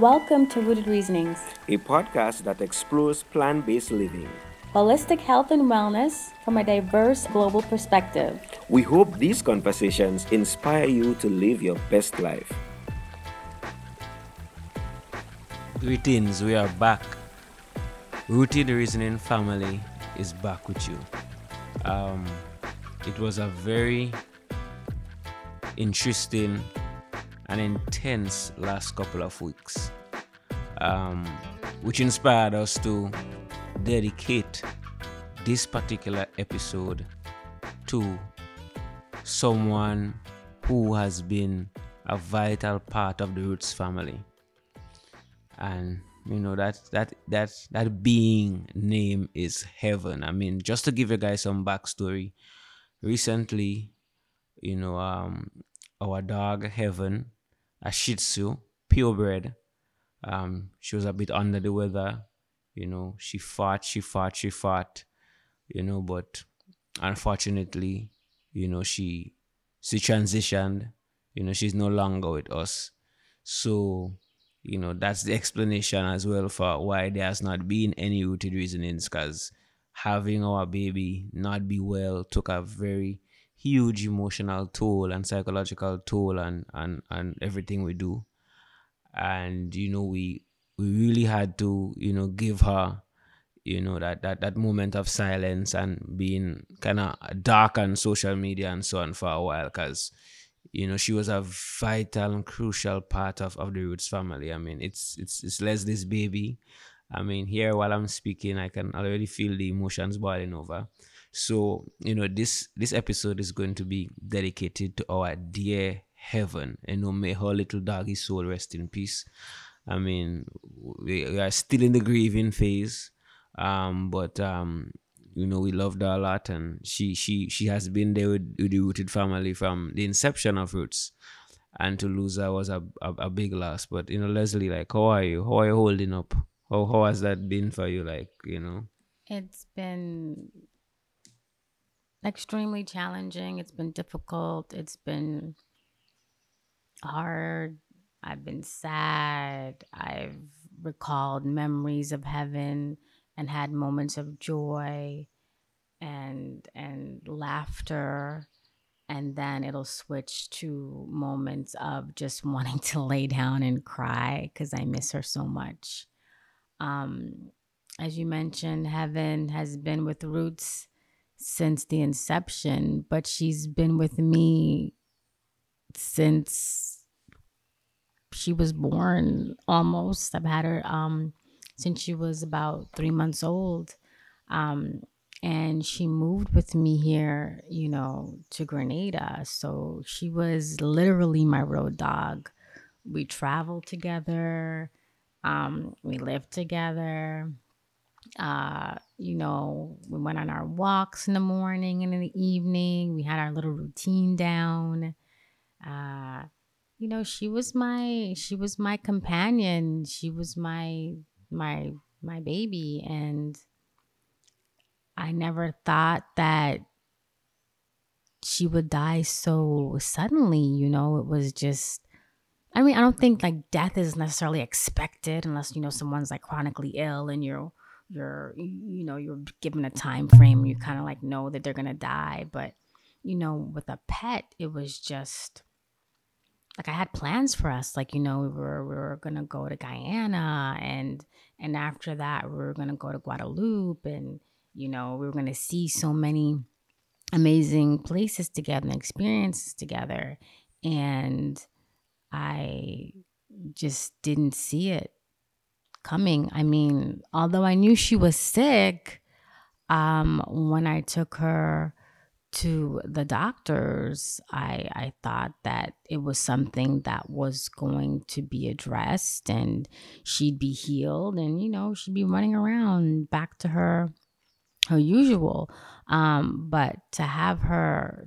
Welcome to Rooted Reasonings, a podcast that explores plant based living, holistic health and wellness from a diverse global perspective. We hope these conversations inspire you to live your best life. Greetings, we are back. Rooted Reasoning family is back with you. Um, it was a very interesting and intense last couple of weeks, um, which inspired us to dedicate this particular episode to someone who has been a vital part of the Roots family. And you know that that that that being name is heaven. I mean, just to give you guys some backstory, recently, you know, um, our dog Heaven a Shih Tzu, purebred. Um, she was a bit under the weather. You know, she fought, she fought, she fought. You know, but unfortunately, you know, she she transitioned. You know, she's no longer with us. So, you know, that's the explanation as well for why there has not been any rooted reasonings. Because having our baby not be well took a very huge emotional toll and psychological toll and and and everything we do. And you know we we really had to you know give her you know that that that moment of silence and being kind of dark on social media and so on for a while because you know she was a vital and crucial part of, of the roots family. I mean it's it's it's leslie's baby. I mean here while i'm speaking i can already feel the emotions boiling over so, you know, this this episode is going to be dedicated to our dear heaven. You know, may her little doggy soul rest in peace. I mean, we, we are still in the grieving phase. Um, but um, you know, we loved her a lot and she she she has been there with, with the rooted family from the inception of Roots. And to lose her was a, a, a big loss. But you know, Leslie, like how are you? How are you holding up? How how has that been for you? Like, you know? It's been extremely challenging. It's been difficult. It's been hard. I've been sad. I've recalled memories of heaven and had moments of joy and and laughter and then it'll switch to moments of just wanting to lay down and cry cuz I miss her so much. Um as you mentioned, Heaven has been with Roots since the inception, but she's been with me since she was born almost. I've had her um, since she was about three months old. Um, and she moved with me here, you know, to Grenada. So she was literally my road dog. We traveled together, um, we lived together. Uh, you know, we went on our walks in the morning and in the evening. We had our little routine down. Uh, you know, she was my she was my companion. She was my my my baby and I never thought that she would die so suddenly, you know, it was just I mean, I don't think like death is necessarily expected unless you know someone's like chronically ill and you're you're you know you're given a time frame you kind of like know that they're gonna die but you know with a pet it was just like I had plans for us like you know we were we were gonna go to Guyana and and after that we were gonna go to Guadeloupe and you know we were gonna see so many amazing places together and experiences together. And I just didn't see it coming. I mean, although I knew she was sick, um, when I took her to the doctors, I I thought that it was something that was going to be addressed and she'd be healed and you know, she'd be running around back to her her usual. Um, but to have her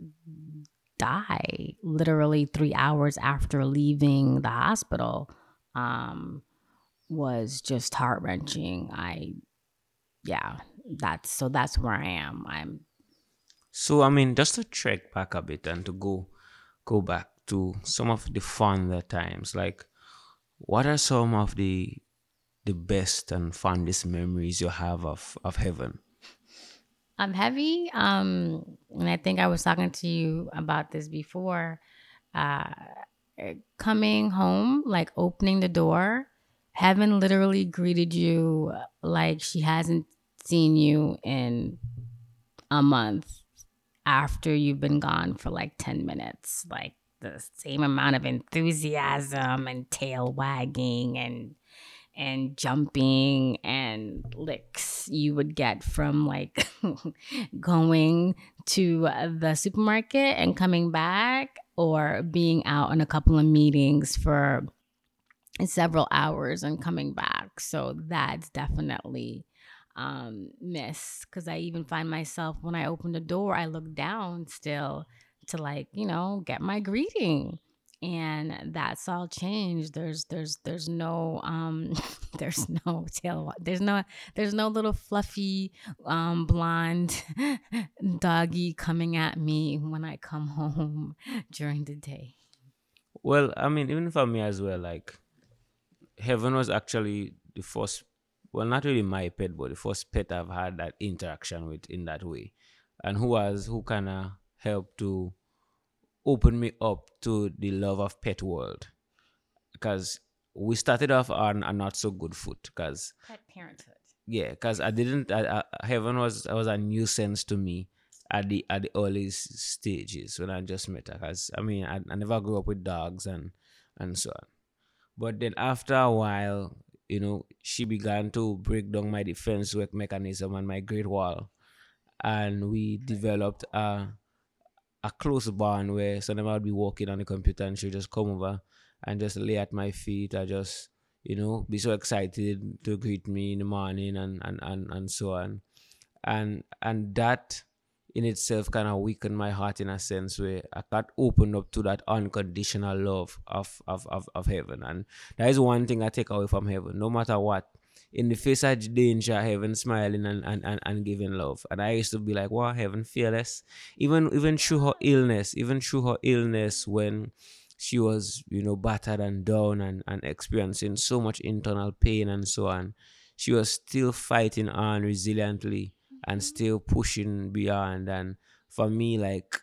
die literally three hours after leaving the hospital, um, was just heart wrenching. I, yeah, that's so that's where I am. I'm. So I mean, just to trek back a bit and to go, go back to some of the fonder times. Like, what are some of the the best and fondest memories you have of of heaven? I'm heavy. Um, and I think I was talking to you about this before. Uh, coming home, like opening the door, heaven literally greeted you like she hasn't seen you in a month after you've been gone for like 10 minutes. Like the same amount of enthusiasm and tail wagging and and jumping and licks you would get from like going to the supermarket and coming back or being out on a couple of meetings for several hours and coming back. So that's definitely um miss because I even find myself when I open the door, I look down still to like, you know, get my greeting. And that's all changed. There's there's there's no um there's no tail there's no there's no little fluffy um blonde doggy coming at me when i come home during the day. Well i mean even for me as well like heaven was actually the first well not really my pet but the first pet i've had that interaction with in that way. And who was who kind of helped to open me up to the love of pet world. Because we started off on a not so good foot because pet parenthood. Yeah because i didn't I, I, heaven was was a nuisance to me at the at the early stages when i just met her because i mean I, I never grew up with dogs and and so on but then after a while you know she began to break down my defense work mechanism and my great wall and we developed a a close bond where sometimes I'd be walking on the computer and she'd just come over and just lay at my feet. I just, you know, be so excited to greet me in the morning and and, and, and so on. And and that in itself kind of weakened my heart in a sense where I got opened up to that unconditional love of, of, of, of heaven. And that is one thing I take away from heaven. No matter what, in the face of danger, heaven smiling and, and, and, and giving love. And I used to be like, wow, heaven fearless. Even even through her illness, even through her illness when she was, you know, battered and down and, and experiencing so much internal pain and so on, she was still fighting on resiliently and still pushing beyond. And for me, like,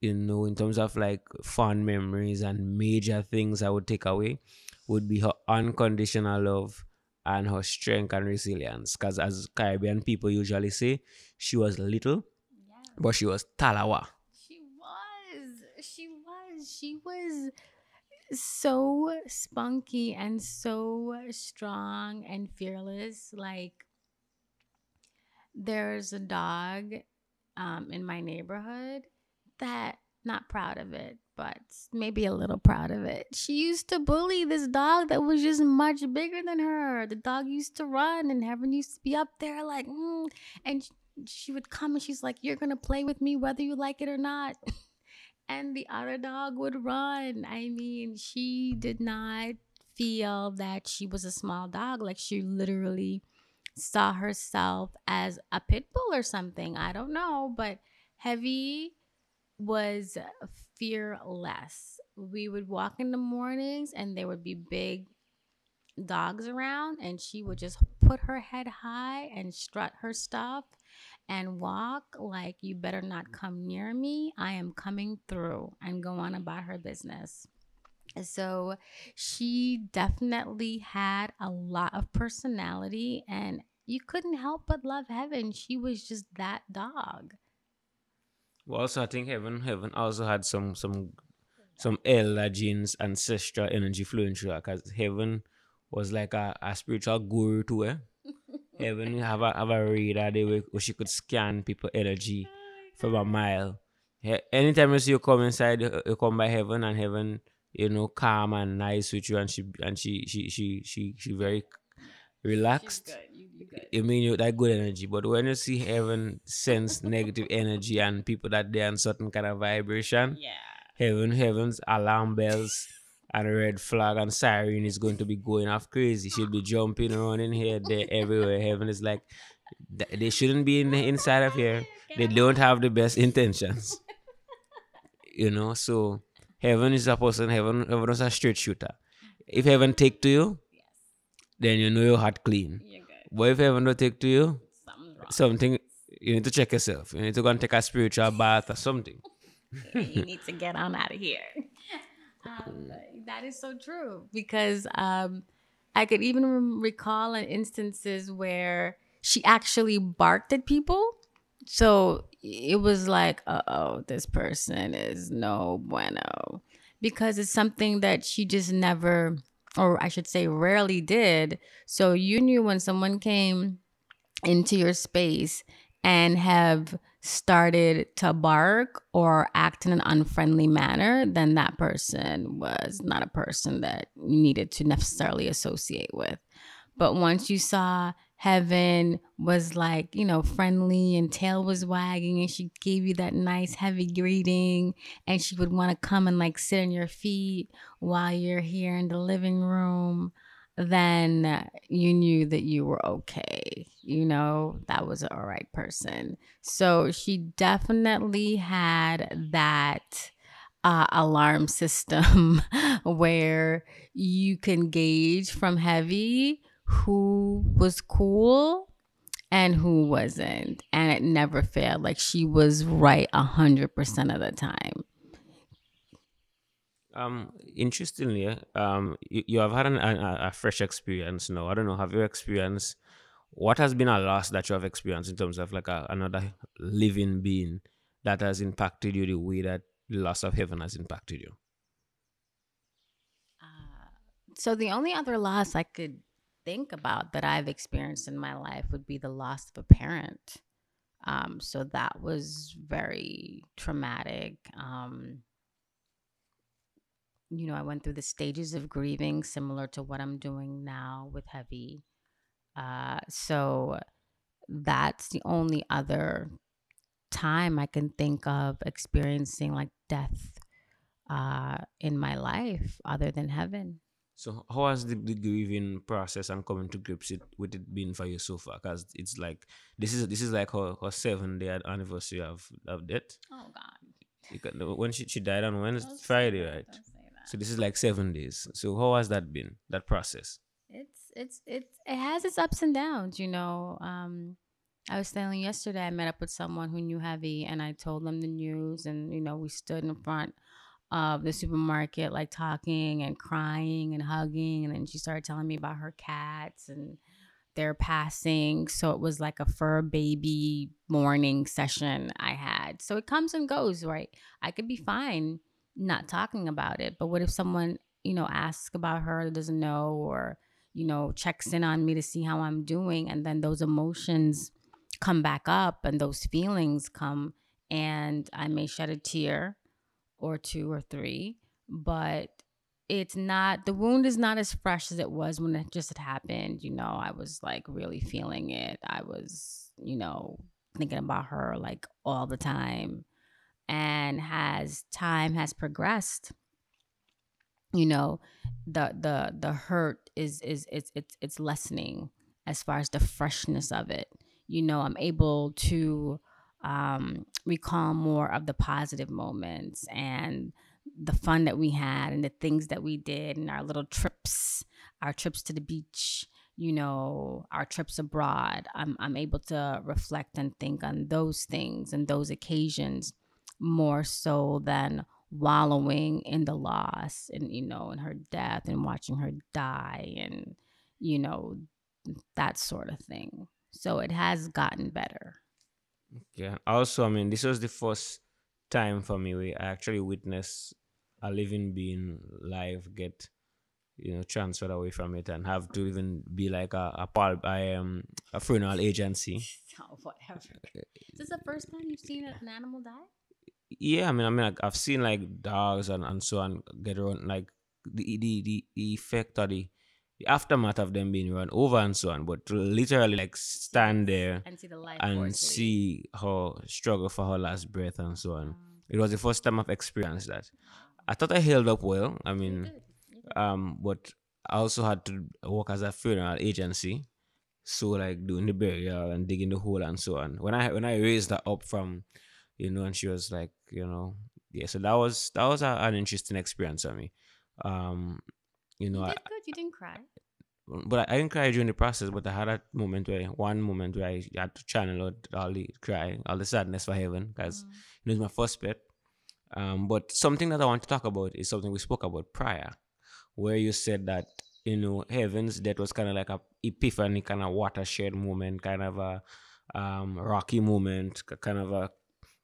you know, in terms of like fond memories and major things I would take away, would be her unconditional love and her strength and resilience. Because as Caribbean people usually say, she was little, yeah. but she was talawa. She was. She was. She was so spunky and so strong and fearless. Like there's a dog um, in my neighborhood that not proud of it but maybe a little proud of it. She used to bully this dog that was just much bigger than her. The dog used to run, and Heaven used to be up there like, mm. and she would come and she's like, "You're gonna play with me whether you like it or not." and the other dog would run. I mean, she did not feel that she was a small dog. Like she literally saw herself as a pit bull or something. I don't know, but Heavy was fearless. We would walk in the mornings and there would be big dogs around and she would just put her head high and strut her stuff and walk like you better not come near me. I am coming through and go on about her business. So she definitely had a lot of personality and you couldn't help but love Heaven. She was just that dog. Well, also I think heaven heaven also had some some some elder genes, ancestral energy flowing through her because heaven was like a, a spiritual guru to her. heaven have a have a radar there where, she could scan people energy oh from a mile. anytime you see you come inside, you come by heaven and heaven, you know, calm and nice with you and she and she she she she, she very relaxed. You, you, mean you that good energy, but when you see heaven sense negative energy and people that they on certain kind of vibration, yeah, heaven, heaven's alarm bells and a red flag and siren is going to be going off crazy. She'll be jumping around in here, there, everywhere. Heaven is like, they shouldn't be in the inside of here. They don't have the best intentions. You know, so heaven is a person. Heaven, heaven is a straight shooter if heaven take to you, then you know your heart clean. You're good. But if heaven don't take to you, wrong. something you need to check yourself. You need to go and take a spiritual bath or something. you need to get on out of here. Um, that is so true because um, I could even recall in instances where she actually barked at people. So it was like, uh oh, this person is no bueno. Because it's something that she just never, or I should say, rarely did. So you knew when someone came into your space and have started to bark or act in an unfriendly manner, then that person was not a person that you needed to necessarily associate with. But once you saw Heaven was like, you know, friendly and tail was wagging and she gave you that nice heavy greeting and she would want to come and like sit on your feet while you're here in the living room then you knew that you were okay. You know, that was an all right person. So she definitely had that uh, alarm system where you can gauge from heavy who was cool and who wasn't. And it never failed. Like she was right a 100% of the time. Um, interestingly, um, you, you have had an, a, a fresh experience now. I don't know. Have you experienced what has been a loss that you have experienced in terms of like a, another living being that has impacted you the way that the loss of heaven has impacted you? So the only other loss I could think about that I've experienced in my life would be the loss of a parent. Um, so that was very traumatic. Um, you know, I went through the stages of grieving similar to what I'm doing now with Heavy. Uh, so that's the only other time I can think of experiencing like death uh, in my life other than heaven. So how has the, the grieving process and coming to grips it, with it been for you so far? Because it's like this is this is like her, her seven day anniversary of of death. Oh God. Because when she, she died on Wednesday, Friday, right? So this is like seven days. So how has that been? That process? It's it's it's it has its ups and downs, you know. Um I was telling yesterday I met up with someone who knew heavy and I told them the news and you know, we stood in front of the supermarket like talking and crying and hugging and then she started telling me about her cats and their passing. So it was like a fur baby morning session I had. So it comes and goes, right? I could be fine not talking about it. But what if someone, you know, asks about her, doesn't know, or, you know, checks in on me to see how I'm doing? And then those emotions come back up and those feelings come, and I may shed a tear or two or three, but it's not the wound is not as fresh as it was when it just had happened. You know, I was like really feeling it. I was, you know, thinking about her like all the time and as time has progressed you know the the the hurt is is it's it's it's lessening as far as the freshness of it you know i'm able to um recall more of the positive moments and the fun that we had and the things that we did and our little trips our trips to the beach you know our trips abroad. I'm i'm able to reflect and think on those things and those occasions more so than wallowing in the loss and you know in her death and watching her die and you know that sort of thing. So it has gotten better yeah. Also i mean this was the first time for me where i actually witnessed a living being live get you know transferred away from it and have to even be like a a, pal- I, um, a funeral agency. Oh whatever. Is this the first time you've seen an animal die? Yeah, I mean, I mean, like, I've seen like dogs and, and so on get run like the the the, the effect or the the aftermath of them being run over and so on, but to literally like stand there and see the life and leave. see her struggle for her last breath and so on. It was the first time I've experienced that. I thought I held up well. I mean, um, but I also had to work as a funeral agency, so like doing the burial and digging the hole and so on. When I when I raised her up from you know, and she was like, you know, yeah. So that was that was a, an interesting experience for me. Um, you know, You I, did good. You didn't cry. but I didn't cry during the process. But I had a moment where one moment where I had to channel out all the cry, all the sadness for heaven, because it was my first pet. Um, but something that I want to talk about is something we spoke about prior, where you said that you know heaven's death was kind of like a epiphany, kind of watershed moment, kind of a um, rocky moment, kind of a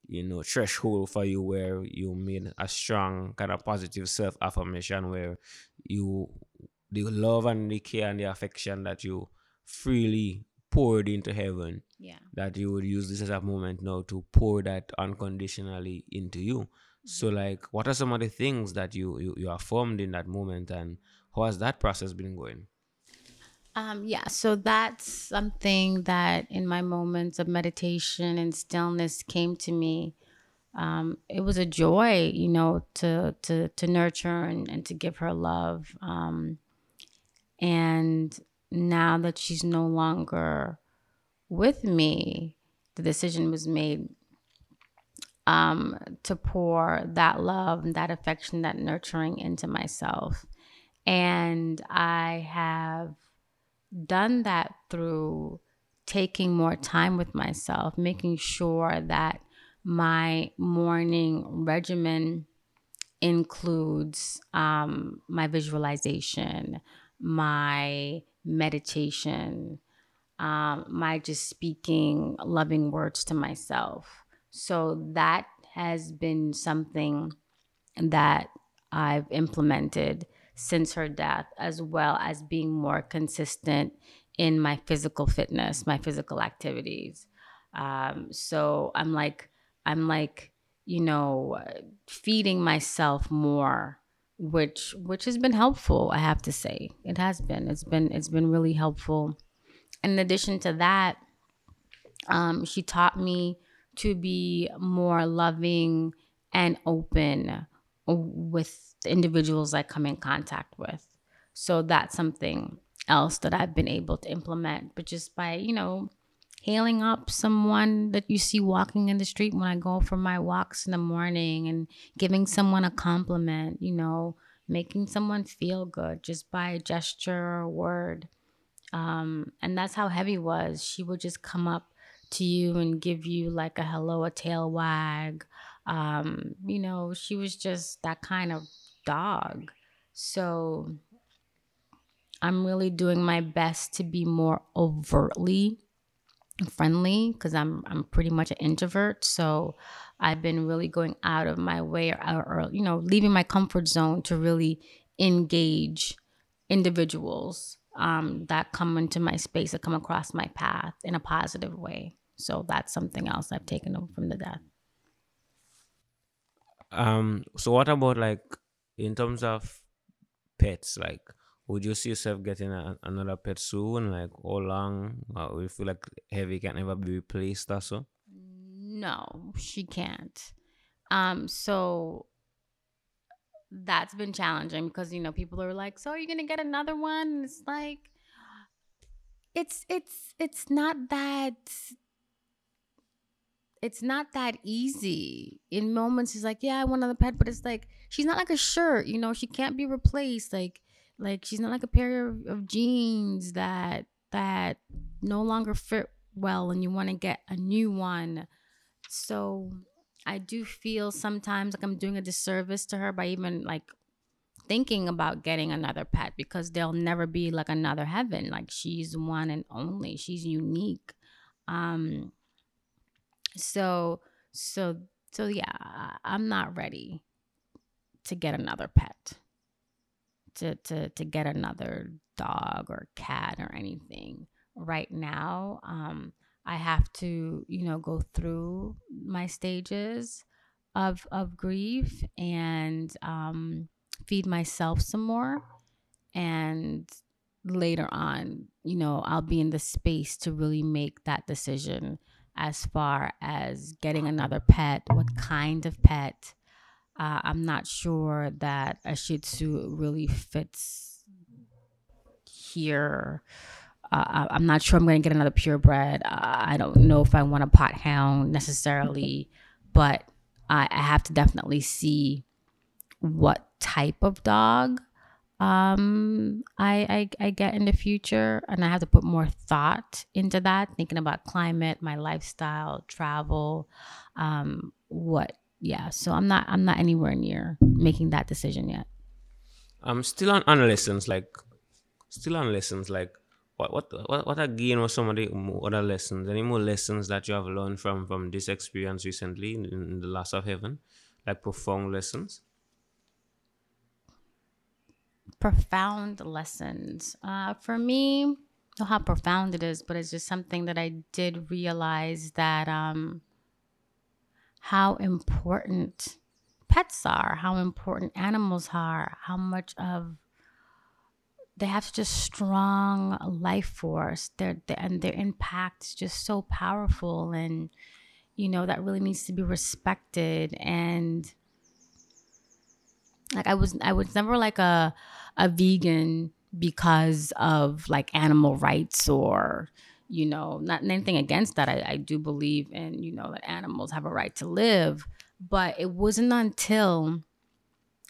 you know threshold for you where you made a strong kind of positive self affirmation where you the love and the care and the affection that you freely poured into heaven Yeah. that you would use this as a moment now to pour that unconditionally into you. So mm-hmm. like what are some of the things that you, you, you affirmed in that moment and how has that process been going? Um, yeah, so that's something that in my moments of meditation and stillness came to me. Um, it was a joy, you know, to to to nurture and, and to give her love. Um, and now that she's no longer with me, the decision was made um, to pour that love and that affection, that nurturing into myself. And I have done that through taking more time with myself, making sure that my morning regimen includes um, my visualization, my meditation, um, my just speaking loving words to myself. So that has been something that I've implemented since her death, as well as being more consistent in my physical fitness, my physical activities. Um, so I'm like, I'm like, you know, feeding myself more, which which has been helpful. I have to say, it has been. It's been it's been really helpful. In addition to that, um, she taught me to be more loving and open with the individuals I come in contact with. So that's something else that I've been able to implement, but just by, you know, hailing up someone that you see walking in the street when I go for my walks in the morning and giving someone a compliment, you know, making someone feel good just by a gesture or a word. Um, and that's how Heavy was. She would just come up to you and give you like a hello, a tail wag. Um, you know, she was just that kind of dog. So I'm really doing my best to be more overtly friendly because I'm I'm pretty much an introvert. So I've been really going out of my way or, or you know leaving my comfort zone to really engage individuals um, that come into my space that come across my path in a positive way. So that's something else I've taken from the death. Um, so what about like in terms of pets? Like, would you see yourself getting a, another pet soon? Like, how long? Or you feel like heavy can never be replaced or so? No, she can't. Um, so that's been challenging because you know people are like, "So are you gonna get another one?" And it's like, it's it's it's not that it's not that easy. In moments, it's like, "Yeah, I want another pet," but it's like she's not like a shirt, you know. She can't be replaced. Like like she's not like a pair of, of jeans that that no longer fit well, and you want to get a new one. So I do feel sometimes like I'm doing a disservice to her by even like thinking about getting another pet because there'll never be like another heaven. Like she's one and only. She's unique. Um so so so yeah, I'm not ready to get another pet. To to to get another dog or cat or anything right now. Um I have to, you know, go through my stages of of grief and um, feed myself some more. And later on, you know, I'll be in the space to really make that decision as far as getting another pet, what kind of pet. Uh, I'm not sure that a Shih Tzu really fits here. Uh, I'm not sure I'm going to get another purebred. Uh, I don't know if I want a pot hound necessarily, but I, I have to definitely see what type of dog um I, I i get in the future and i have to put more thought into that thinking about climate my lifestyle travel um what yeah. So i'm not i'm not anywhere near making that decision yet. I'm still on, on lessons like still on lessons like what what what, what again was some of the other lessons? Any more lessons that you have learned from from this experience recently in, in the last of heaven? Like profound lessons profound lessons. Uh, for me, know how profound it is, but it's just something that I did realize that um, how important pets are, how important animals are, how much of they have such a strong life force. Their and their impact is just so powerful, and you know that really needs to be respected and like I was I was never like a a vegan because of like animal rights or you know not anything against that. I, I do believe in you know that animals have a right to live. But it wasn't until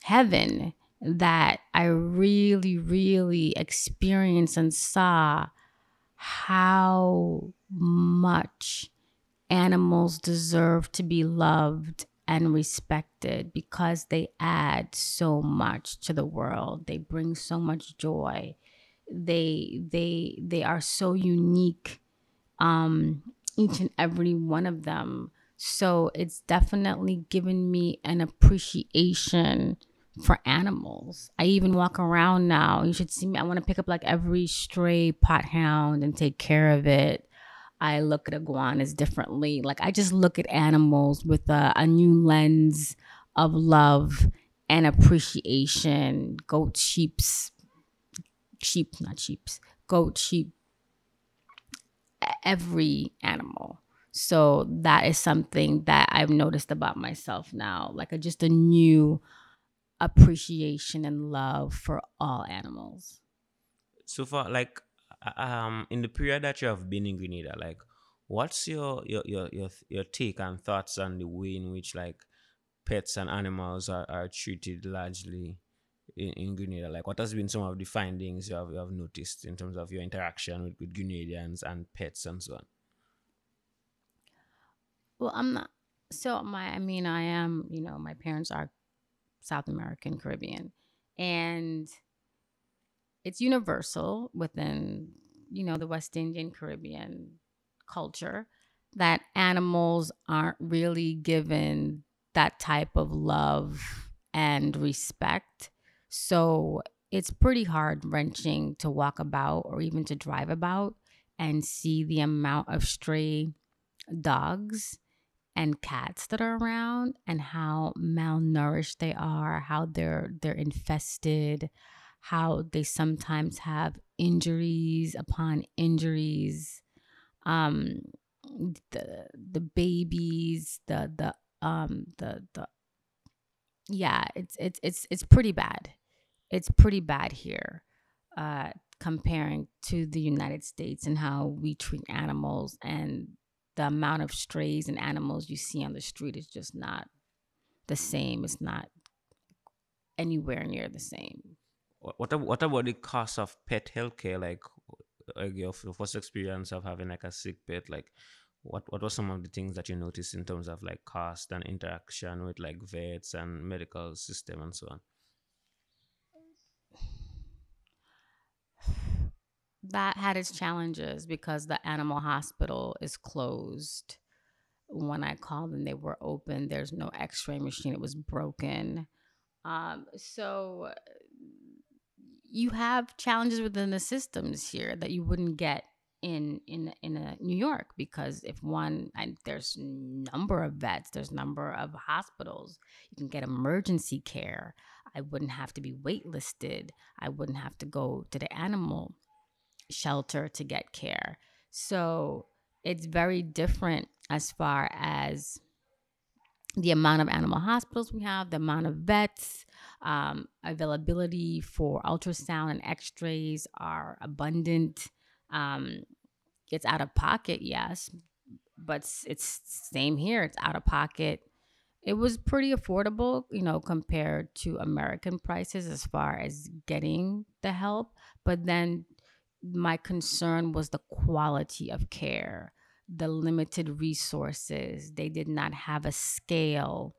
heaven that i really really experienced and saw how much animals deserve to be loved and respected because they add so much to the world. They bring so much joy. They they they are so unique um each and every one of them. So it's definitely given me an appreciation for animals. I even walk around now. You should see me. I want to pick up like every stray pot hound and take care of it. I look at iguanas differently. Like I just look at animals with a, a new lens of love and appreciation. Goat, sheep's, sheep, not sheep's, goat, sheep, every animal. So that is something that I've noticed about myself now, like a, just a new appreciation and love for all animals. So far, like um in the period that you have been in Grenada, like what's your your your your, your take and thoughts on the way in which like pets and animals are, are treated largely in, in Grenada? Like what has been some of the findings you have, you have noticed in terms of your interaction with, with Grenadians and pets and so on? Well, I'm not so my I mean I am, you know, my parents are South American Caribbean and it's universal within you know the West Indian Caribbean culture that animals aren't really given that type of love and respect. So it's pretty hard wrenching to walk about or even to drive about and see the amount of stray dogs and cats that are around and how malnourished they are, how they're they're infested, how they sometimes have injuries upon injuries um the the babies the the um the the yeah it's it's it's it's pretty bad. It's pretty bad here uh comparing to the united states and how we treat animals and the amount of strays and animals you see on the street is just not the same. It's not anywhere near the same what what about the cost of pet healthcare? Like, like your first experience of having like a sick pet, like what what were some of the things that you noticed in terms of like cost and interaction with like vets and medical system and so on? That had its challenges because the animal hospital is closed. When I called and they were open, there's no X-ray machine; it was broken. Um, so you have challenges within the systems here that you wouldn't get in in in a New York because if one and there's number of vets, there's number of hospitals, you can get emergency care. I wouldn't have to be waitlisted. I wouldn't have to go to the animal shelter to get care. So it's very different as far as the amount of animal hospitals we have, the amount of vets, um, availability for ultrasound and x-rays are abundant um, it's out of pocket yes but it's same here it's out of pocket it was pretty affordable, you know, compared to American prices as far as getting the help. But then my concern was the quality of care, the limited resources. They did not have a scale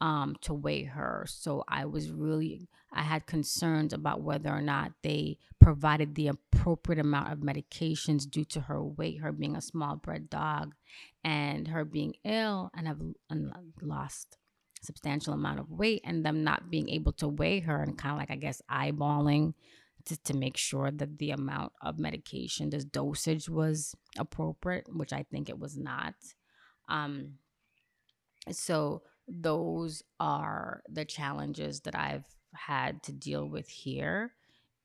um, to weigh her. So I was really, I had concerns about whether or not they provided the appropriate amount of medications due to her weight, her being a small bred dog, and her being ill and have lost substantial amount of weight, and them not being able to weigh her and kind of like, I guess, eyeballing to, to make sure that the amount of medication, this dosage was appropriate, which I think it was not. Um, so those are the challenges that I've had to deal with here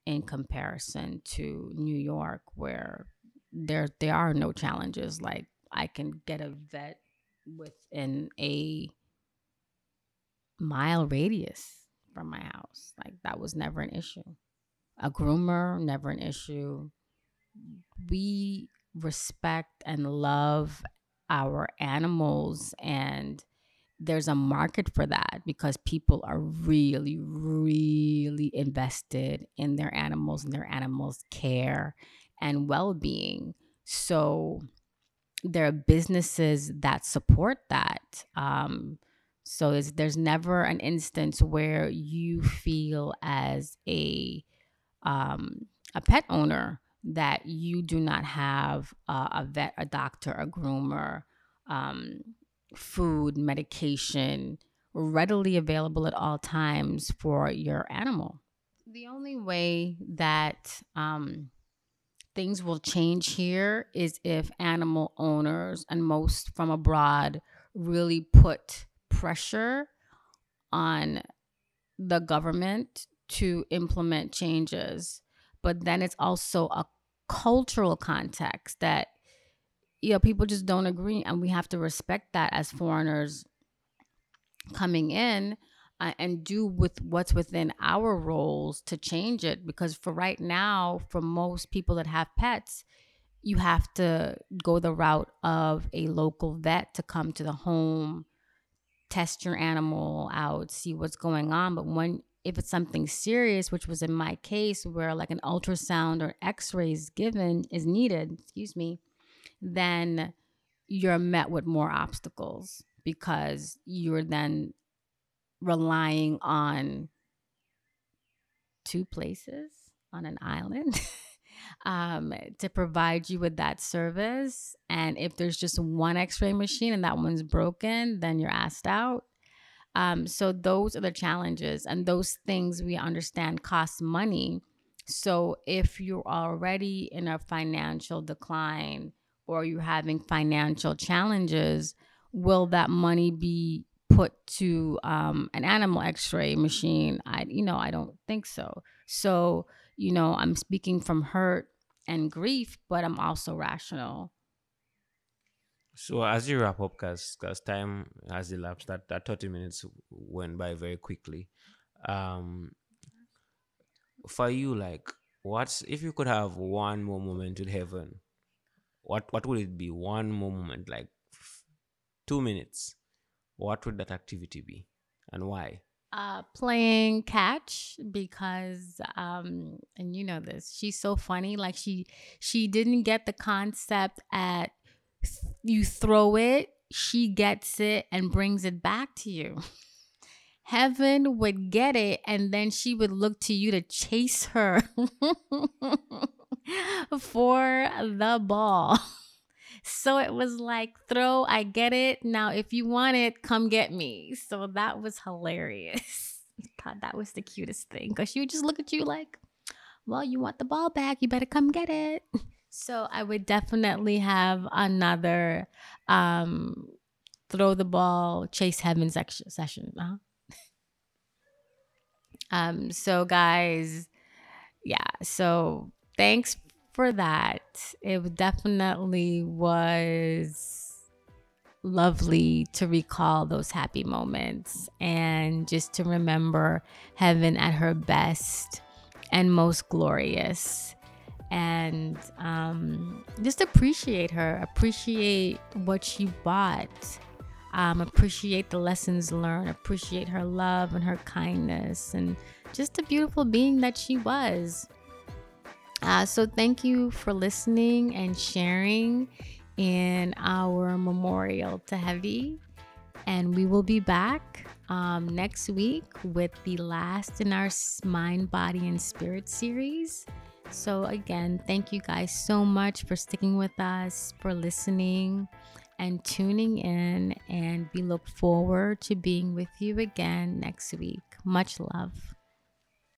in comparison to New York, where there there are no challenges. Like I can get a vet within a mile radius from my house. Like that was never an issue. A groomer, never an issue. We respect and love our animals and there's a market for that because people are really, really invested in their animals and their animals' care and well being. So there are businesses that support that. Um, so there's never an instance where you feel as a um, a pet owner that you do not have a vet, a doctor, a groomer, um, food, medication readily available at all times for your animal. The only way that um, things will change here is if animal owners and most from abroad really put pressure on the government to implement changes. But then it's also a cultural context that you know people just don't agree and we have to respect that as foreigners coming in uh, and do with what's within our roles to change it because for right now for most people that have pets you have to go the route of a local vet to come to the home test your animal out see what's going on but when if it's something serious which was in my case where like an ultrasound or x-rays given is needed excuse me then you're met with more obstacles because you're then relying on two places on an island um, to provide you with that service. And if there's just one x ray machine and that one's broken, then you're asked out. Um, so those are the challenges, and those things we understand cost money. So if you're already in a financial decline, or you're having financial challenges, will that money be put to um, an animal x-ray machine? I you know i don't think so. So you know i'm speaking from hurt and grief but i'm also rational so as you wrap up because because time has elapsed that, that 30 minutes went by very quickly. Um for you like what's if you could have one more moment in heaven what what would it be? One moment like two minutes. What would that activity be and why? Uh playing catch because um and you know this she's so funny like she she didn't get the concept at you throw it she gets it and brings it back to you heaven would get it and then she would look to you to chase her for the ball. So it was like, throw, I get it. Now, if you want it, come get me. So that was hilarious. Thought that was the cutest thing because she would just look at you like, well, you want the ball back, you better come get it. So I would definitely have another um, throw the ball, chase heaven session. Uh-huh. um, so guys, yeah. So thanks for that. It definitely was lovely to recall those happy moments and just to remember heaven at her best and most glorious and um, just appreciate her appreciate what she bought um, appreciate the lessons learned, appreciate her love and her kindness, and just a beautiful being that she was. Uh, so, thank you for listening and sharing in our memorial to Heavy. And we will be back um, next week with the last in our Mind, Body, and Spirit series. So, again, thank you guys so much for sticking with us, for listening and tuning in. And we look forward to being with you again next week. Much love.